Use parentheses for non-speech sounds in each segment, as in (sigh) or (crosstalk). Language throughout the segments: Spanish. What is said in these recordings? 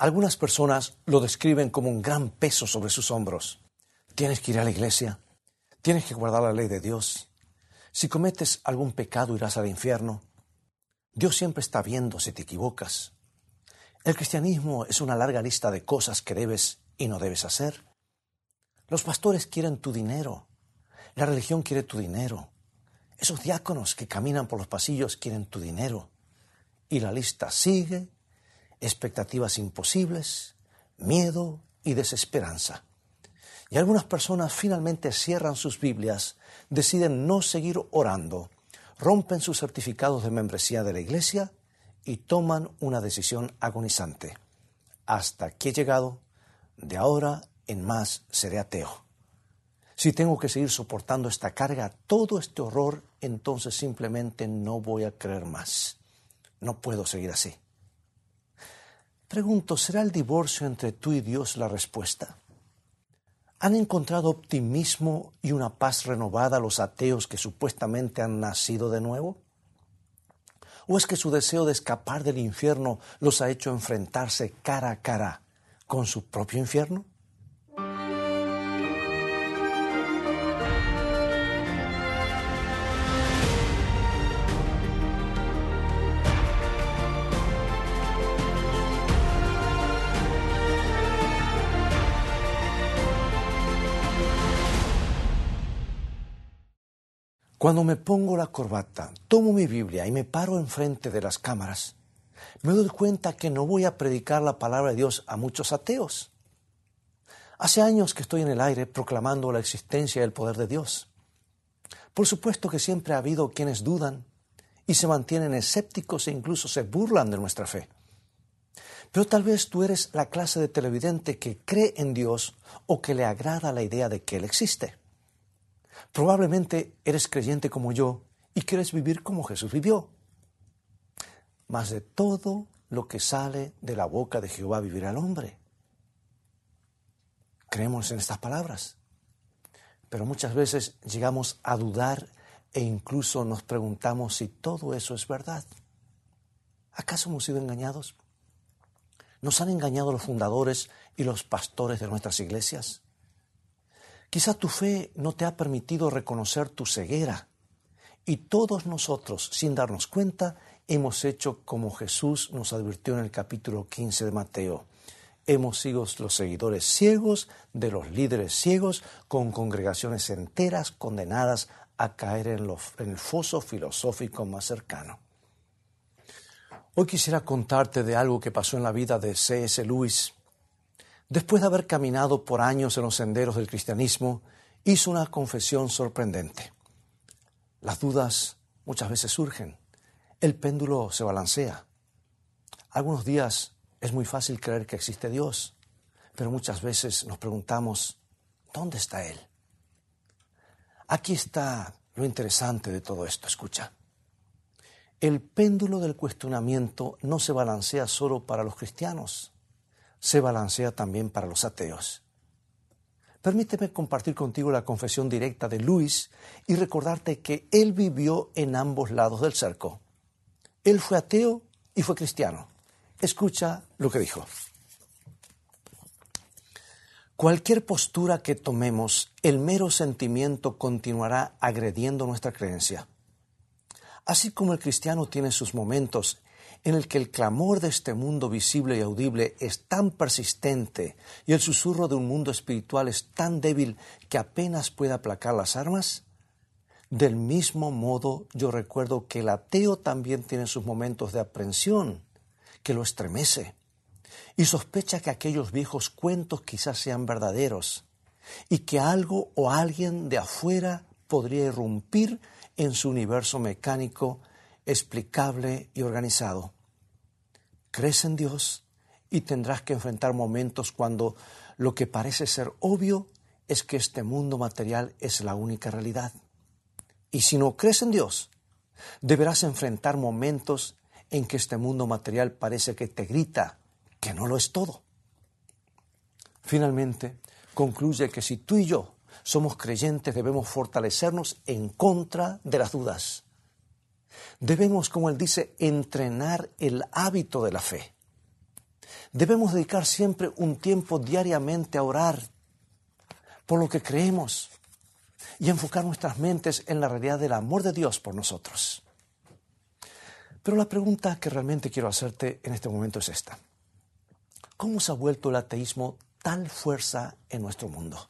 Algunas personas lo describen como un gran peso sobre sus hombros. Tienes que ir a la iglesia, tienes que guardar la ley de Dios. Si cometes algún pecado irás al infierno. Dios siempre está viendo si te equivocas. El cristianismo es una larga lista de cosas que debes y no debes hacer. Los pastores quieren tu dinero. La religión quiere tu dinero. Esos diáconos que caminan por los pasillos quieren tu dinero. Y la lista sigue expectativas imposibles, miedo y desesperanza. Y algunas personas finalmente cierran sus Biblias, deciden no seguir orando, rompen sus certificados de membresía de la iglesia y toman una decisión agonizante. Hasta que he llegado, de ahora en más seré ateo. Si tengo que seguir soportando esta carga, todo este horror, entonces simplemente no voy a creer más. No puedo seguir así. Pregunto, ¿será el divorcio entre tú y Dios la respuesta? ¿Han encontrado optimismo y una paz renovada los ateos que supuestamente han nacido de nuevo? ¿O es que su deseo de escapar del infierno los ha hecho enfrentarse cara a cara con su propio infierno? Cuando me pongo la corbata, tomo mi Biblia y me paro enfrente de las cámaras, me doy cuenta que no voy a predicar la palabra de Dios a muchos ateos. Hace años que estoy en el aire proclamando la existencia y el poder de Dios. Por supuesto que siempre ha habido quienes dudan y se mantienen escépticos e incluso se burlan de nuestra fe. Pero tal vez tú eres la clase de televidente que cree en Dios o que le agrada la idea de que Él existe. Probablemente eres creyente como yo y quieres vivir como Jesús vivió. Mas de todo lo que sale de la boca de Jehová vivirá el hombre. Creemos en estas palabras. Pero muchas veces llegamos a dudar e incluso nos preguntamos si todo eso es verdad. ¿Acaso hemos sido engañados? ¿Nos han engañado los fundadores y los pastores de nuestras iglesias? Quizá tu fe no te ha permitido reconocer tu ceguera y todos nosotros, sin darnos cuenta, hemos hecho como Jesús nos advirtió en el capítulo 15 de Mateo. Hemos sido los seguidores ciegos de los líderes ciegos con congregaciones enteras condenadas a caer en, el foso filosófico más cercano. Hoy quisiera contarte de algo que pasó en la vida de C.S. Lewis, después de haber caminado por años en los senderos del cristianismo, hizo una confesión sorprendente. Las dudas muchas veces surgen. El péndulo se balancea. Algunos días es muy fácil creer que existe Dios, pero muchas veces nos preguntamos, ¿dónde está Él? Aquí está lo interesante de todo esto, escucha. El péndulo del cuestionamiento no se balancea solo para los cristianos se balancea también para los ateos. Permíteme compartir contigo la confesión directa de Luis y recordarte que él vivió en ambos lados del cerco. Él fue ateo y fue cristiano. Escucha lo que dijo. Cualquier postura que tomemos, el mero sentimiento continuará agrediendo nuestra creencia. Así como el cristiano tiene sus momentos en el que el clamor de este mundo visible y audible es tan persistente y el susurro de un mundo espiritual es tan débil que apenas puede aplacar las armas? Del mismo modo, yo recuerdo que el ateo también tiene sus momentos de aprensión, que lo estremece, y sospecha que aquellos viejos cuentos quizás sean verdaderos, y que algo o alguien de afuera podría irrumpir en su universo mecánico explicable y organizado. Crees en Dios y tendrás que enfrentar momentos cuando lo que parece ser obvio es que este mundo material es la única realidad. Y si no crees en Dios, deberás enfrentar momentos en que este mundo material parece que te grita que no lo es todo. Finalmente, concluye que si tú y yo somos creyentes debemos fortalecernos en contra de las dudas Debemos, como él dice, entrenar el hábito de la fe. Debemos dedicar siempre un tiempo diariamente a orar por lo que creemos y enfocar nuestras mentes en la realidad del amor de Dios por nosotros. Pero la pregunta que realmente quiero hacerte en este momento es esta. ¿Cómo se ha vuelto el ateísmo tal fuerza en nuestro mundo?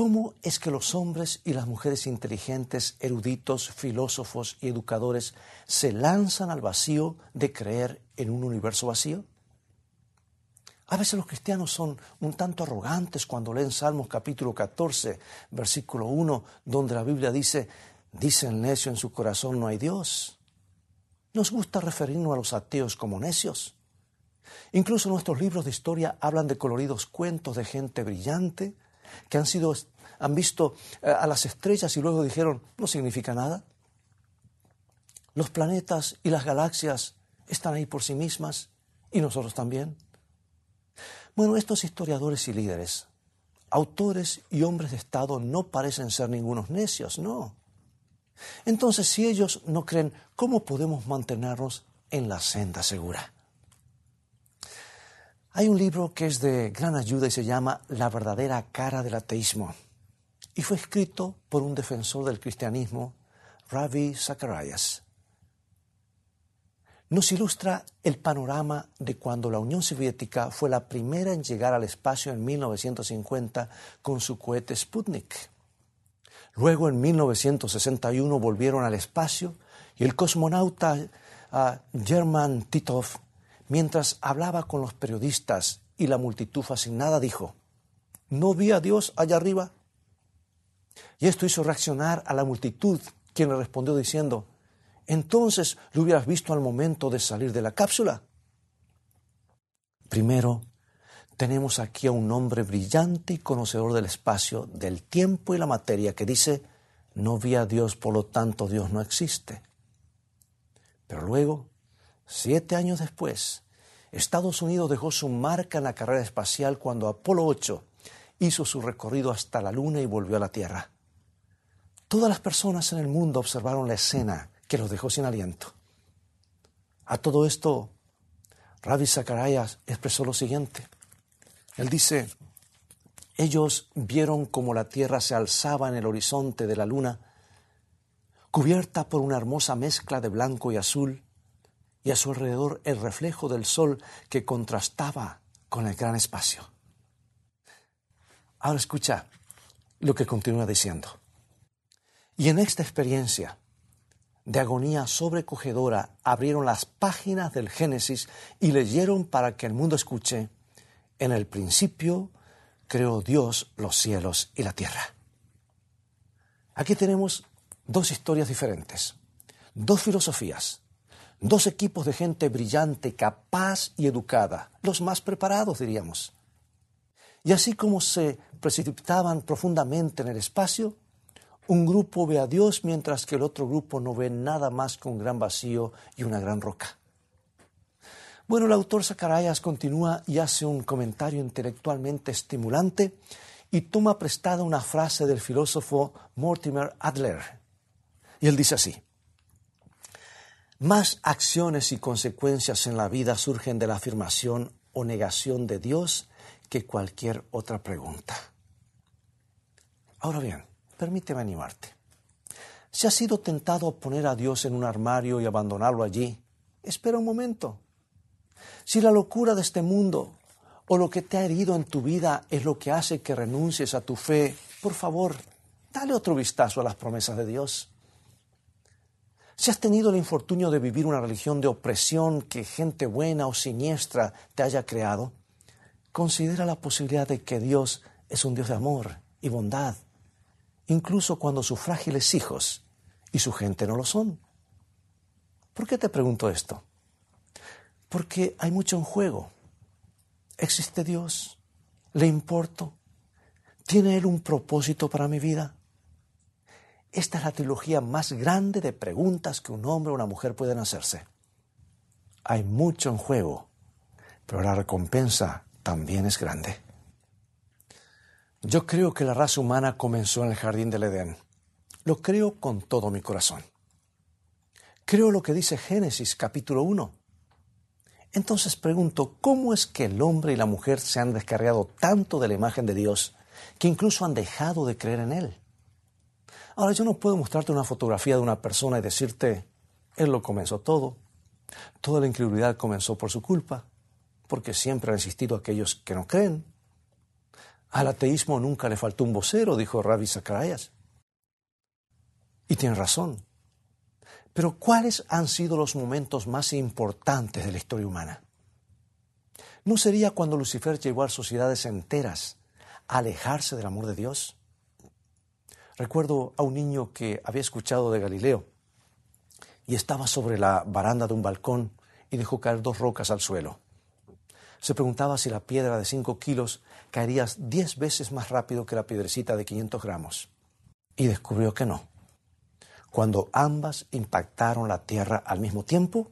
¿Cómo es que los hombres y las mujeres inteligentes, eruditos, filósofos y educadores se lanzan al vacío de creer en un universo vacío? A veces los cristianos son un tanto arrogantes cuando leen Salmos capítulo 14, versículo 1, donde la Biblia dice, dice el necio en su corazón no hay Dios. Nos gusta referirnos a los ateos como necios. Incluso nuestros libros de historia hablan de coloridos cuentos de gente brillante, que han, sido, han visto eh, a las estrellas y luego dijeron, no significa nada. Los planetas y las galaxias están ahí por sí mismas y nosotros también. Bueno, estos historiadores y líderes, autores y hombres de Estado no parecen ser ningunos necios, no. Entonces, si ellos no creen, ¿cómo podemos mantenernos en la senda segura? Hay un libro que es de gran ayuda y se llama La verdadera cara del ateísmo. Y fue escrito por un defensor del cristianismo, Ravi Zacharias. Nos ilustra el panorama de cuando la Unión Soviética fue la primera en llegar al espacio en 1950 con su cohete Sputnik. Luego, en 1961, volvieron al espacio y el cosmonauta uh, German Titov mientras hablaba con los periodistas y la multitud fascinada, dijo, ¿no vi a Dios allá arriba? Y esto hizo reaccionar a la multitud, quien le respondió diciendo, entonces lo hubieras visto al momento de salir de la cápsula. Primero, tenemos aquí a un hombre brillante y conocedor del espacio, del tiempo y la materia, que dice, no vi a Dios, por lo tanto Dios no existe. Pero luego Siete años después, Estados Unidos dejó su marca en la carrera espacial cuando Apolo 8 hizo su recorrido hasta la Luna y volvió a la Tierra. Todas las personas en el mundo observaron la escena que los dejó sin aliento. A todo esto, Ravi Zacharias expresó lo siguiente. Él dice, ellos vieron cómo la Tierra se alzaba en el horizonte de la Luna, cubierta por una hermosa mezcla de blanco y azul, y a su alrededor el reflejo del sol que contrastaba con el gran espacio. Ahora escucha lo que continúa diciendo. Y en esta experiencia de agonía sobrecogedora abrieron las páginas del Génesis y leyeron para que el mundo escuche, en el principio creó Dios los cielos y la tierra. Aquí tenemos dos historias diferentes, dos filosofías, Dos equipos de gente brillante, capaz y educada, los más preparados, diríamos. Y así como se precipitaban profundamente en el espacio, un grupo ve a Dios mientras que el otro grupo no ve nada más que un gran vacío y una gran roca. Bueno, el autor Zacarías continúa y hace un comentario intelectualmente estimulante y toma prestada una frase del filósofo Mortimer Adler. Y él dice así, más acciones y consecuencias en la vida surgen de la afirmación o negación de Dios que cualquier otra pregunta. Ahora bien, permíteme animarte. Si has sido tentado a poner a Dios en un armario y abandonarlo allí, espera un momento. Si la locura de este mundo o lo que te ha herido en tu vida es lo que hace que renuncies a tu fe, por favor, dale otro vistazo a las promesas de Dios. Si has tenido el infortunio de vivir una religión de opresión que gente buena o siniestra te haya creado, considera la posibilidad de que Dios es un Dios de amor y bondad, incluso cuando sus frágiles hijos y su gente no lo son. ¿Por qué te pregunto esto? Porque hay mucho en juego. ¿Existe Dios? ¿Le importo? ¿Tiene Él un propósito para mi vida? Esta es la trilogía más grande de preguntas que un hombre o una mujer pueden hacerse. Hay mucho en juego, pero la recompensa también es grande. Yo creo que la raza humana comenzó en el jardín del Edén. Lo creo con todo mi corazón. Creo lo que dice Génesis capítulo 1. Entonces pregunto, ¿cómo es que el hombre y la mujer se han descargado tanto de la imagen de Dios que incluso han dejado de creer en Él? Ahora, yo no puedo mostrarte una fotografía de una persona y decirte, Él lo comenzó todo. Toda la incredulidad comenzó por su culpa, porque siempre han existido aquellos que no creen. Al ateísmo nunca le faltó un vocero, dijo Rabbi Zacharias. Y tiene razón. Pero ¿cuáles han sido los momentos más importantes de la historia humana? ¿No sería cuando Lucifer llevó a sociedades enteras a alejarse del amor de Dios? Recuerdo a un niño que había escuchado de Galileo y estaba sobre la baranda de un balcón y dejó caer dos rocas al suelo. Se preguntaba si la piedra de cinco kilos caería diez veces más rápido que la piedrecita de 500 gramos. Y descubrió que no cuando ambas impactaron la Tierra al mismo tiempo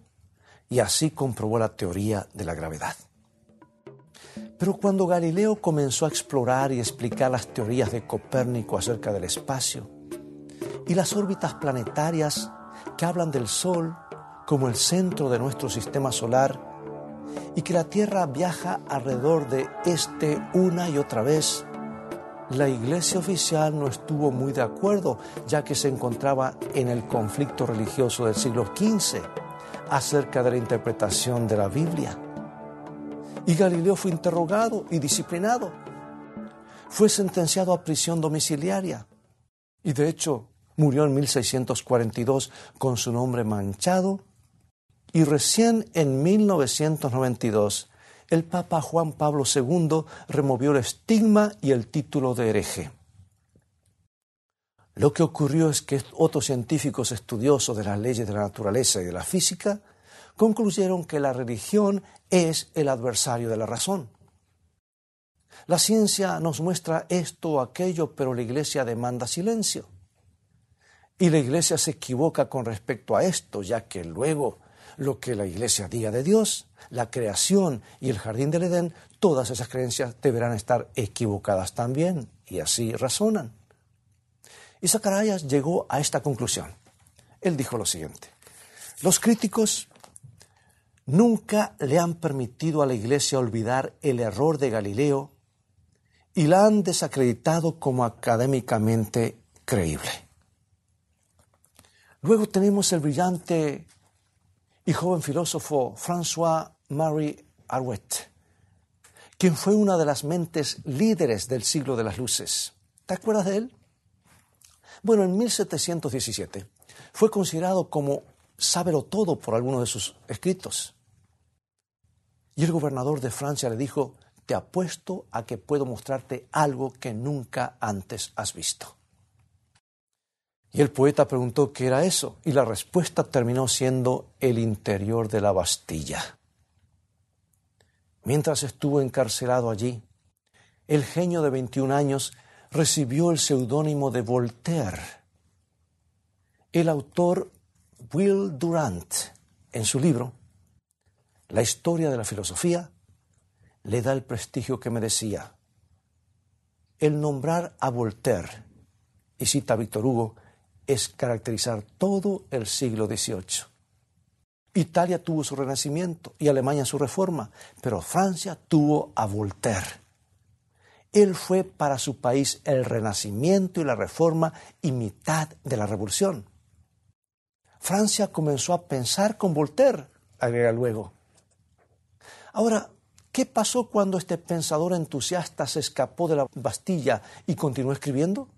y así comprobó la teoría de la gravedad. Pero cuando Galileo comenzó a explorar y explicar las teorías de Copérnico acerca del espacio y las órbitas planetarias que hablan del Sol como el centro de nuestro sistema solar y que la Tierra viaja alrededor de este una y otra vez, la iglesia oficial no estuvo muy de acuerdo, ya que se encontraba en el conflicto religioso del siglo XV acerca de la interpretación de la Biblia. Y Galileo fue interrogado y disciplinado. Fue sentenciado a prisión domiciliaria. Y de hecho murió en 1642 con su nombre manchado. Y recién en 1992 el Papa Juan Pablo II removió el estigma y el título de hereje. Lo que ocurrió es que otros científicos estudiosos de las leyes de la naturaleza y de la física concluyeron que la religión es el adversario de la razón. La ciencia nos muestra esto o aquello, pero la iglesia demanda silencio. Y la iglesia se equivoca con respecto a esto, ya que luego lo que la iglesia diga de Dios, la creación y el jardín del Edén, todas esas creencias deberán estar equivocadas también, y así razonan. Y Zacarías llegó a esta conclusión. Él dijo lo siguiente, los críticos nunca le han permitido a la iglesia olvidar el error de Galileo y la han desacreditado como académicamente creíble. Luego tenemos el brillante y joven filósofo François-Marie Arouet, quien fue una de las mentes líderes del siglo de las luces. ¿Te acuerdas de él? Bueno, en 1717 fue considerado como sábelo todo por alguno de sus escritos. Y el gobernador de Francia le dijo, te apuesto a que puedo mostrarte algo que nunca antes has visto. Y el poeta preguntó qué era eso, y la respuesta terminó siendo el interior de la Bastilla. Mientras estuvo encarcelado allí, el genio de 21 años recibió el seudónimo de Voltaire. El autor Will Durant, en su libro La historia de la filosofía, le da el prestigio que merecía. El nombrar a Voltaire, y cita a Víctor Hugo, es caracterizar todo el siglo XVIII. Italia tuvo su renacimiento y Alemania su reforma, pero Francia tuvo a Voltaire. Él fue para su país el renacimiento y la reforma y mitad de la revolución. Francia comenzó a pensar con Voltaire, agrega luego. Ahora, ¿qué pasó cuando este pensador entusiasta se escapó de la Bastilla y continuó escribiendo?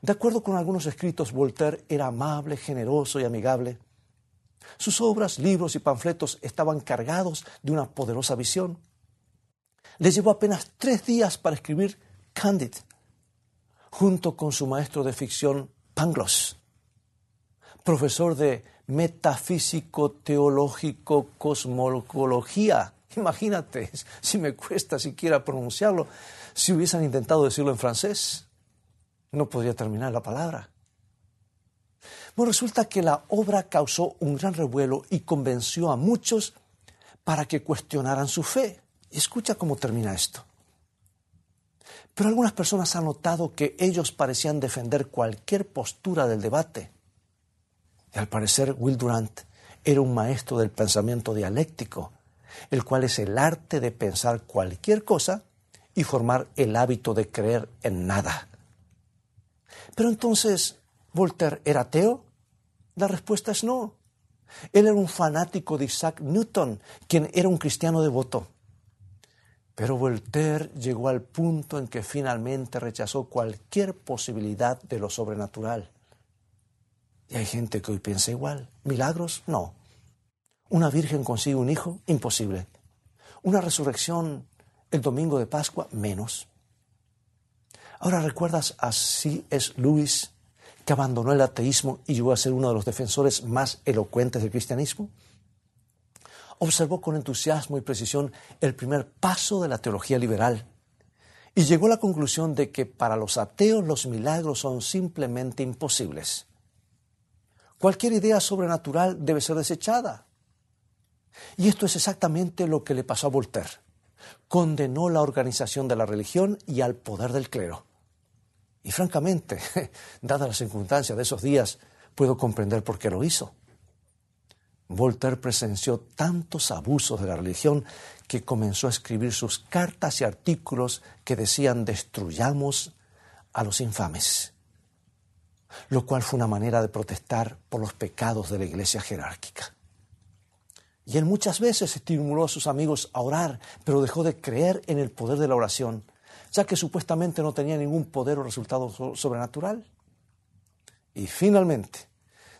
De acuerdo con algunos escritos, Voltaire era amable, generoso y amigable. Sus obras, libros y panfletos estaban cargados de una poderosa visión. Le llevó apenas tres días para escribir Candid, junto con su maestro de ficción Pangloss, profesor de metafísico, teológico, cosmología. Imagínate, (laughs) si me cuesta siquiera pronunciarlo, si hubiesen intentado decirlo en francés no podría terminar la palabra. Bueno, resulta que la obra causó un gran revuelo y convenció a muchos para que cuestionaran su fe. Escucha cómo termina esto. Pero algunas personas han notado que ellos parecían defender cualquier postura del debate. Y al parecer Will Durant era un maestro del pensamiento dialéctico, el cual es el arte de pensar cualquier cosa y formar el hábito de creer en nada. Pero entonces, ¿Voltaire era ateo? La respuesta es no. Él era un fanático de Isaac Newton, quien era un cristiano devoto. Pero Voltaire llegó al punto en que finalmente rechazó cualquier posibilidad de lo sobrenatural. Y hay gente que hoy piensa igual. ¿Milagros? No. ¿Una virgen consigue un hijo? Imposible. ¿Una resurrección el domingo de Pascua? Menos. Ahora recuerdas a C.S. Lewis, que abandonó el ateísmo y llegó a ser uno de los defensores más elocuentes del cristianismo? Observó con entusiasmo y precisión el primer paso de la teología liberal y llegó a la conclusión de que para los ateos los milagros son simplemente imposibles. Cualquier idea sobrenatural debe ser desechada. Y esto es exactamente lo que le pasó a Voltaire. Condenó la organización de la religión y al poder del clero. Y francamente, (laughs) dadas las circunstancias de esos días, puedo comprender por qué lo hizo. Voltaire presenció tantos abusos de la religión que comenzó a escribir sus cartas y artículos que decían destruyamos a los infames, lo cual fue una manera de protestar por los pecados de la iglesia jerárquica. Y él muchas veces estimuló a sus amigos a orar, pero dejó de creer en el poder de la oración ya que supuestamente no tenía ningún poder o resultado sobrenatural. Y finalmente,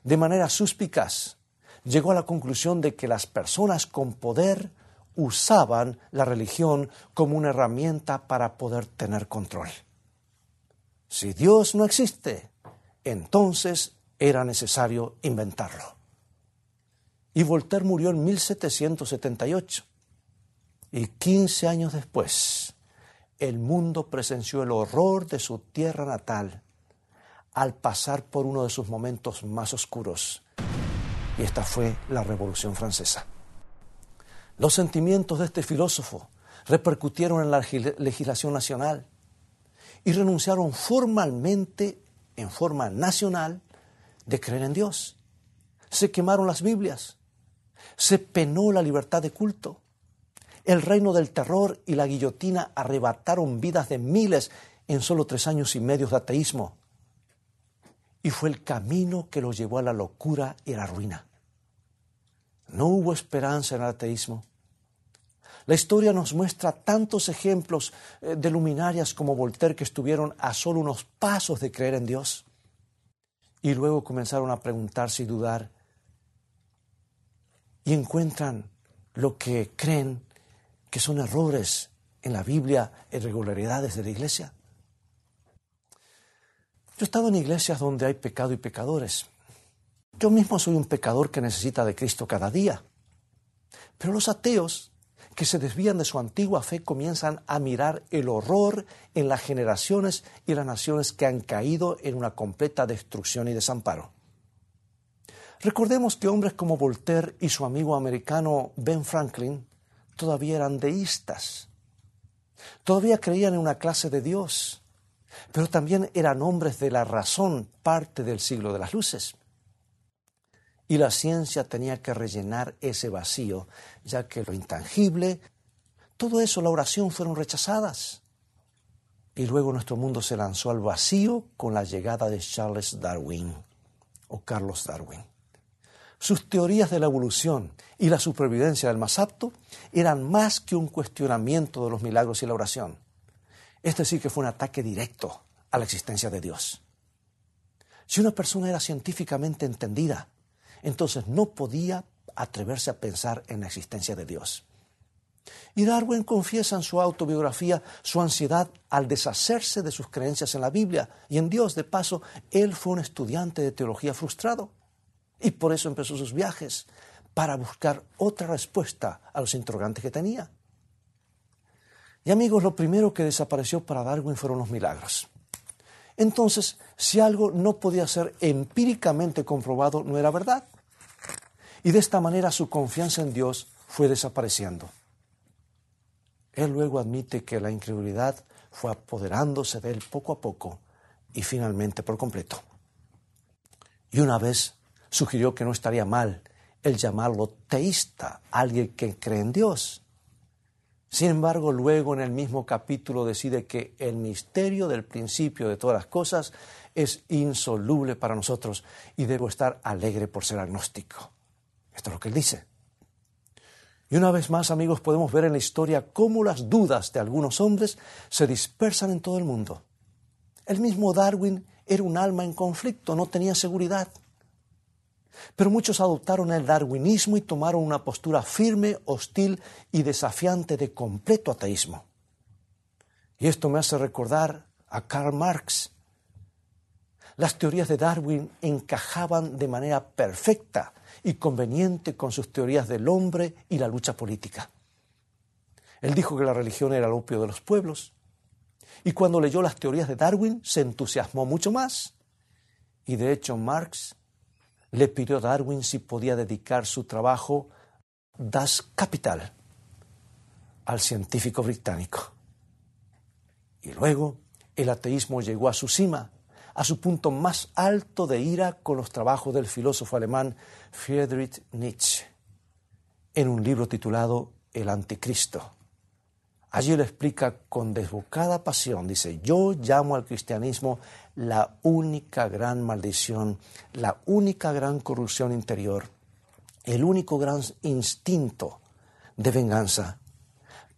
de manera suspicaz, llegó a la conclusión de que las personas con poder usaban la religión como una herramienta para poder tener control. Si Dios no existe, entonces era necesario inventarlo. Y Voltaire murió en 1778. Y 15 años después, el mundo presenció el horror de su tierra natal al pasar por uno de sus momentos más oscuros. Y esta fue la Revolución Francesa. Los sentimientos de este filósofo repercutieron en la legislación nacional y renunciaron formalmente, en forma nacional, de creer en Dios. Se quemaron las Biblias, se penó la libertad de culto, el reino del terror y la guillotina arrebataron vidas de miles en solo tres años y medio de ateísmo. Y fue el camino que los llevó a la locura y a la ruina. No hubo esperanza en el ateísmo. La historia nos muestra tantos ejemplos eh, de luminarias como Voltaire que estuvieron a solo unos pasos de creer en Dios. Y luego comenzaron a preguntarse y dudar. Y encuentran lo que creen que son errores en la Biblia, irregularidades de la iglesia. Yo he estado en iglesias donde hay pecado y pecadores. Yo mismo soy un pecador que necesita de Cristo cada día. Pero los ateos que se desvían de su antigua fe comienzan a mirar el horror en las generaciones y las naciones que han caído en una completa destrucción y desamparo. Recordemos que hombres como Voltaire y su amigo americano Ben Franklin todavía eran deístas. Todavía creían en una clase de Dios, pero también eran hombres de la razón, parte del siglo de las luces. Y la ciencia tenía que rellenar ese vacío, ya que lo intangible, todo eso, la oración, fueron rechazadas. Y luego nuestro mundo se lanzó al vacío con la llegada de Charles Darwin o Carlos Darwin. Sus teorías de la evolución y la supervivencia del más apto eran más que un cuestionamiento de los milagros y la oración. Este sí que fue un ataque directo a la existencia de Dios. Si una persona era científicamente entendida, entonces no podía atreverse a pensar en la existencia de Dios. Y Darwin confiesa en su autobiografía su ansiedad al deshacerse de sus creencias en la Biblia y en Dios. De paso, él fue un estudiante de teología frustrado. Y por eso empezó sus viajes, para buscar otra respuesta a los interrogantes que tenía. Y amigos, lo primero que desapareció para Darwin fueron los milagros. Entonces, si algo no podía ser empíricamente comprobado, no era verdad. Y de esta manera su confianza en Dios fue desapareciendo. Él luego admite que la incredulidad fue apoderándose de él poco a poco y finalmente por completo. Y una vez sugirió que no estaría mal el llamarlo teísta, alguien que cree en Dios. Sin embargo, luego en el mismo capítulo decide que el misterio del principio de todas las cosas es insoluble para nosotros y debo estar alegre por ser agnóstico. Esto es lo que él dice. Y una vez más, amigos, podemos ver en la historia cómo las dudas de algunos hombres se dispersan en todo el mundo. El mismo Darwin era un alma en conflicto, no tenía seguridad. Pero muchos adoptaron el darwinismo y tomaron una postura firme, hostil y desafiante de completo ateísmo. Y esto me hace recordar a Karl Marx. Las teorías de Darwin encajaban de manera perfecta y conveniente con sus teorías del hombre y la lucha política. Él dijo que la religión era el opio de los pueblos, y cuando leyó las teorías de Darwin se entusiasmó mucho más. Y de hecho Marx le pidió a Darwin si podía dedicar su trabajo Das Kapital al científico británico. Y luego el ateísmo llegó a su cima, a su punto más alto de ira con los trabajos del filósofo alemán Friedrich Nietzsche, en un libro titulado El Anticristo. Allí le explica con desbocada pasión, dice, yo llamo al cristianismo la única gran maldición, la única gran corrupción interior, el único gran instinto de venganza,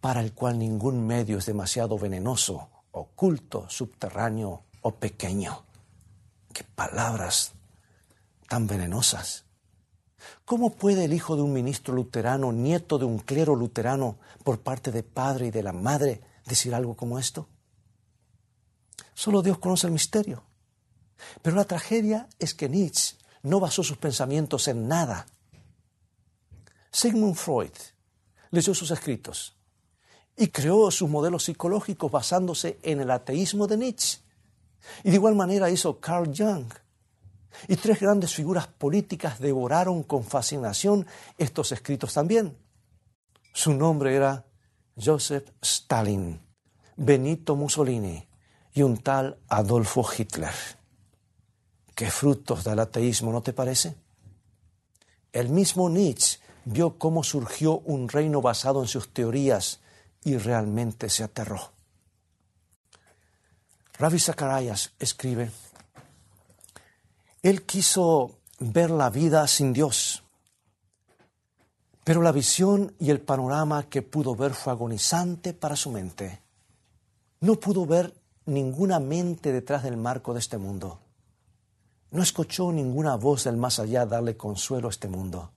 para el cual ningún medio es demasiado venenoso, oculto, subterráneo o pequeño. Qué palabras tan venenosas. ¿Cómo puede el hijo de un ministro luterano, nieto de un clero luterano por parte de padre y de la madre, decir algo como esto? Solo Dios conoce el misterio. Pero la tragedia es que Nietzsche no basó sus pensamientos en nada. Sigmund Freud leyó sus escritos y creó sus modelos psicológicos basándose en el ateísmo de Nietzsche. Y de igual manera hizo Carl Jung y tres grandes figuras políticas devoraron con fascinación estos escritos también. Su nombre era Joseph Stalin, Benito Mussolini y un tal Adolfo Hitler. Qué frutos del ateísmo, ¿no te parece? El mismo Nietzsche vio cómo surgió un reino basado en sus teorías y realmente se aterró. Ravi Zacharias escribe, él quiso ver la vida sin Dios, pero la visión y el panorama que pudo ver fue agonizante para su mente. No pudo ver ninguna mente detrás del marco de este mundo. No escuchó ninguna voz del más allá darle consuelo a este mundo.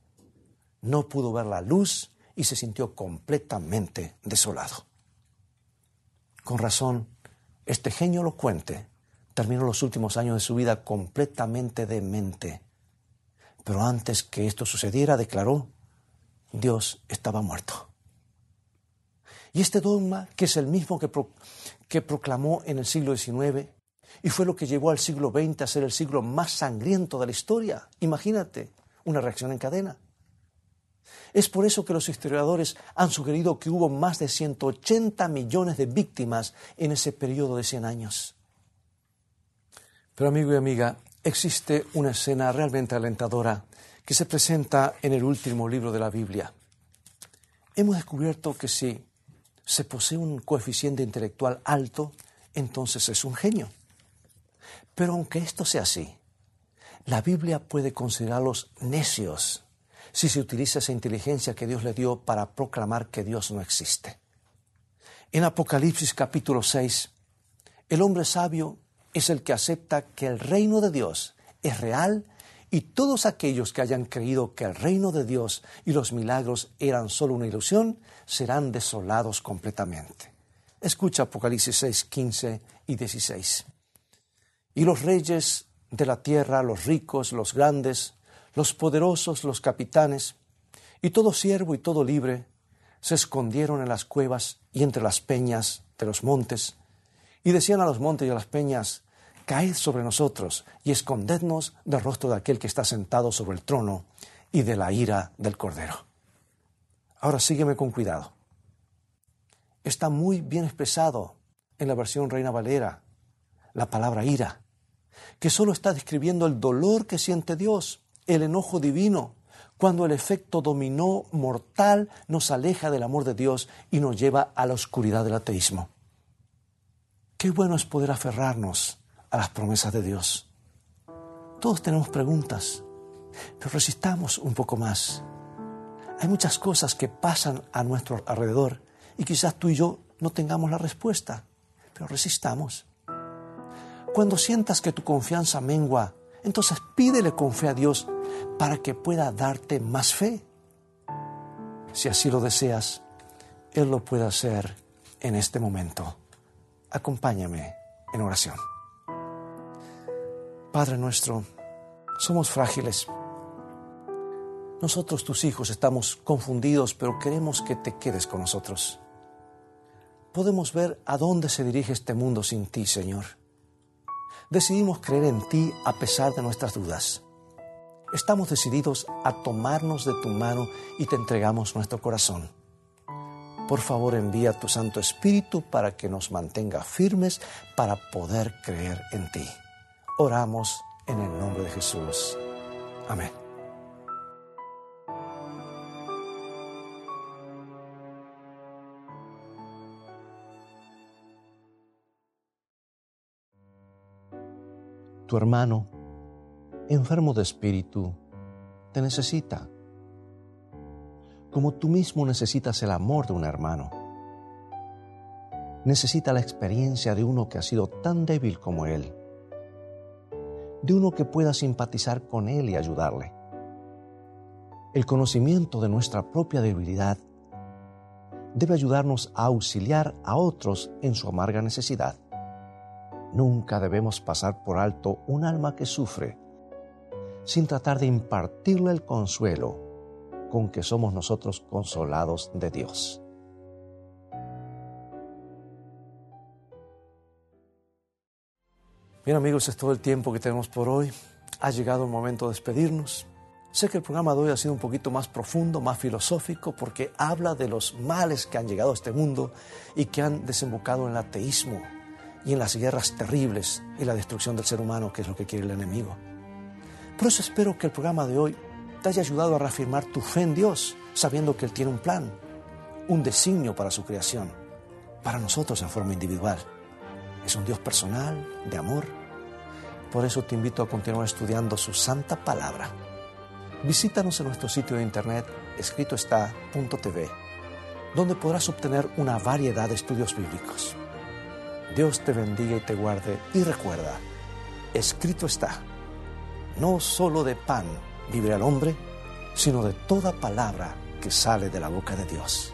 No pudo ver la luz y se sintió completamente desolado. Con razón, este genio elocuente terminó los últimos años de su vida completamente demente. Pero antes que esto sucediera, declaró, Dios estaba muerto. Y este dogma, que es el mismo que, que proclamó en el siglo XIX, y fue lo que llevó al siglo XX a ser el siglo más sangriento de la historia, imagínate, una reacción en cadena. Es por eso que los historiadores han sugerido que hubo más de 180 millones de víctimas en ese periodo de 100 años. Pero amigo y amiga, existe una escena realmente alentadora que se presenta en el último libro de la Biblia. Hemos descubierto que si se posee un coeficiente intelectual alto, entonces es un genio. Pero aunque esto sea así, la Biblia puede considerarlos necios si se utiliza esa inteligencia que Dios le dio para proclamar que Dios no existe. En Apocalipsis capítulo 6, el hombre sabio es el que acepta que el reino de Dios es real y todos aquellos que hayan creído que el reino de Dios y los milagros eran solo una ilusión serán desolados completamente. Escucha Apocalipsis 6, 15 y 16. Y los reyes de la tierra, los ricos, los grandes, los poderosos, los capitanes, y todo siervo y todo libre, se escondieron en las cuevas y entre las peñas de los montes, y decían a los montes y a las peñas, Caed sobre nosotros y escondednos del rostro de aquel que está sentado sobre el trono y de la ira del Cordero. Ahora sígueme con cuidado. Está muy bien expresado en la versión Reina Valera la palabra ira, que solo está describiendo el dolor que siente Dios, el enojo divino, cuando el efecto dominó mortal nos aleja del amor de Dios y nos lleva a la oscuridad del ateísmo. Qué bueno es poder aferrarnos a las promesas de Dios. Todos tenemos preguntas, pero resistamos un poco más. Hay muchas cosas que pasan a nuestro alrededor y quizás tú y yo no tengamos la respuesta, pero resistamos. Cuando sientas que tu confianza mengua, entonces pídele con fe a Dios para que pueda darte más fe. Si así lo deseas, Él lo puede hacer en este momento. Acompáñame en oración. Padre nuestro, somos frágiles. Nosotros, tus hijos, estamos confundidos, pero queremos que te quedes con nosotros. Podemos ver a dónde se dirige este mundo sin ti, Señor. Decidimos creer en ti a pesar de nuestras dudas. Estamos decididos a tomarnos de tu mano y te entregamos nuestro corazón. Por favor, envía tu Santo Espíritu para que nos mantenga firmes para poder creer en ti. Oramos en el nombre de Jesús. Amén. Tu hermano, enfermo de espíritu, te necesita, como tú mismo necesitas el amor de un hermano. Necesita la experiencia de uno que ha sido tan débil como él de uno que pueda simpatizar con Él y ayudarle. El conocimiento de nuestra propia debilidad debe ayudarnos a auxiliar a otros en su amarga necesidad. Nunca debemos pasar por alto un alma que sufre sin tratar de impartirle el consuelo con que somos nosotros consolados de Dios. Bien amigos, es todo el tiempo que tenemos por hoy. Ha llegado el momento de despedirnos. Sé que el programa de hoy ha sido un poquito más profundo, más filosófico, porque habla de los males que han llegado a este mundo y que han desembocado en el ateísmo y en las guerras terribles y la destrucción del ser humano, que es lo que quiere el enemigo. Por eso espero que el programa de hoy te haya ayudado a reafirmar tu fe en Dios, sabiendo que Él tiene un plan, un designio para su creación, para nosotros en forma individual. Es un Dios personal, de amor. Por eso te invito a continuar estudiando su santa palabra. Visítanos en nuestro sitio de internet escritoestá.tv, donde podrás obtener una variedad de estudios bíblicos. Dios te bendiga y te guarde y recuerda, escrito está, no solo de pan vive el hombre, sino de toda palabra que sale de la boca de Dios.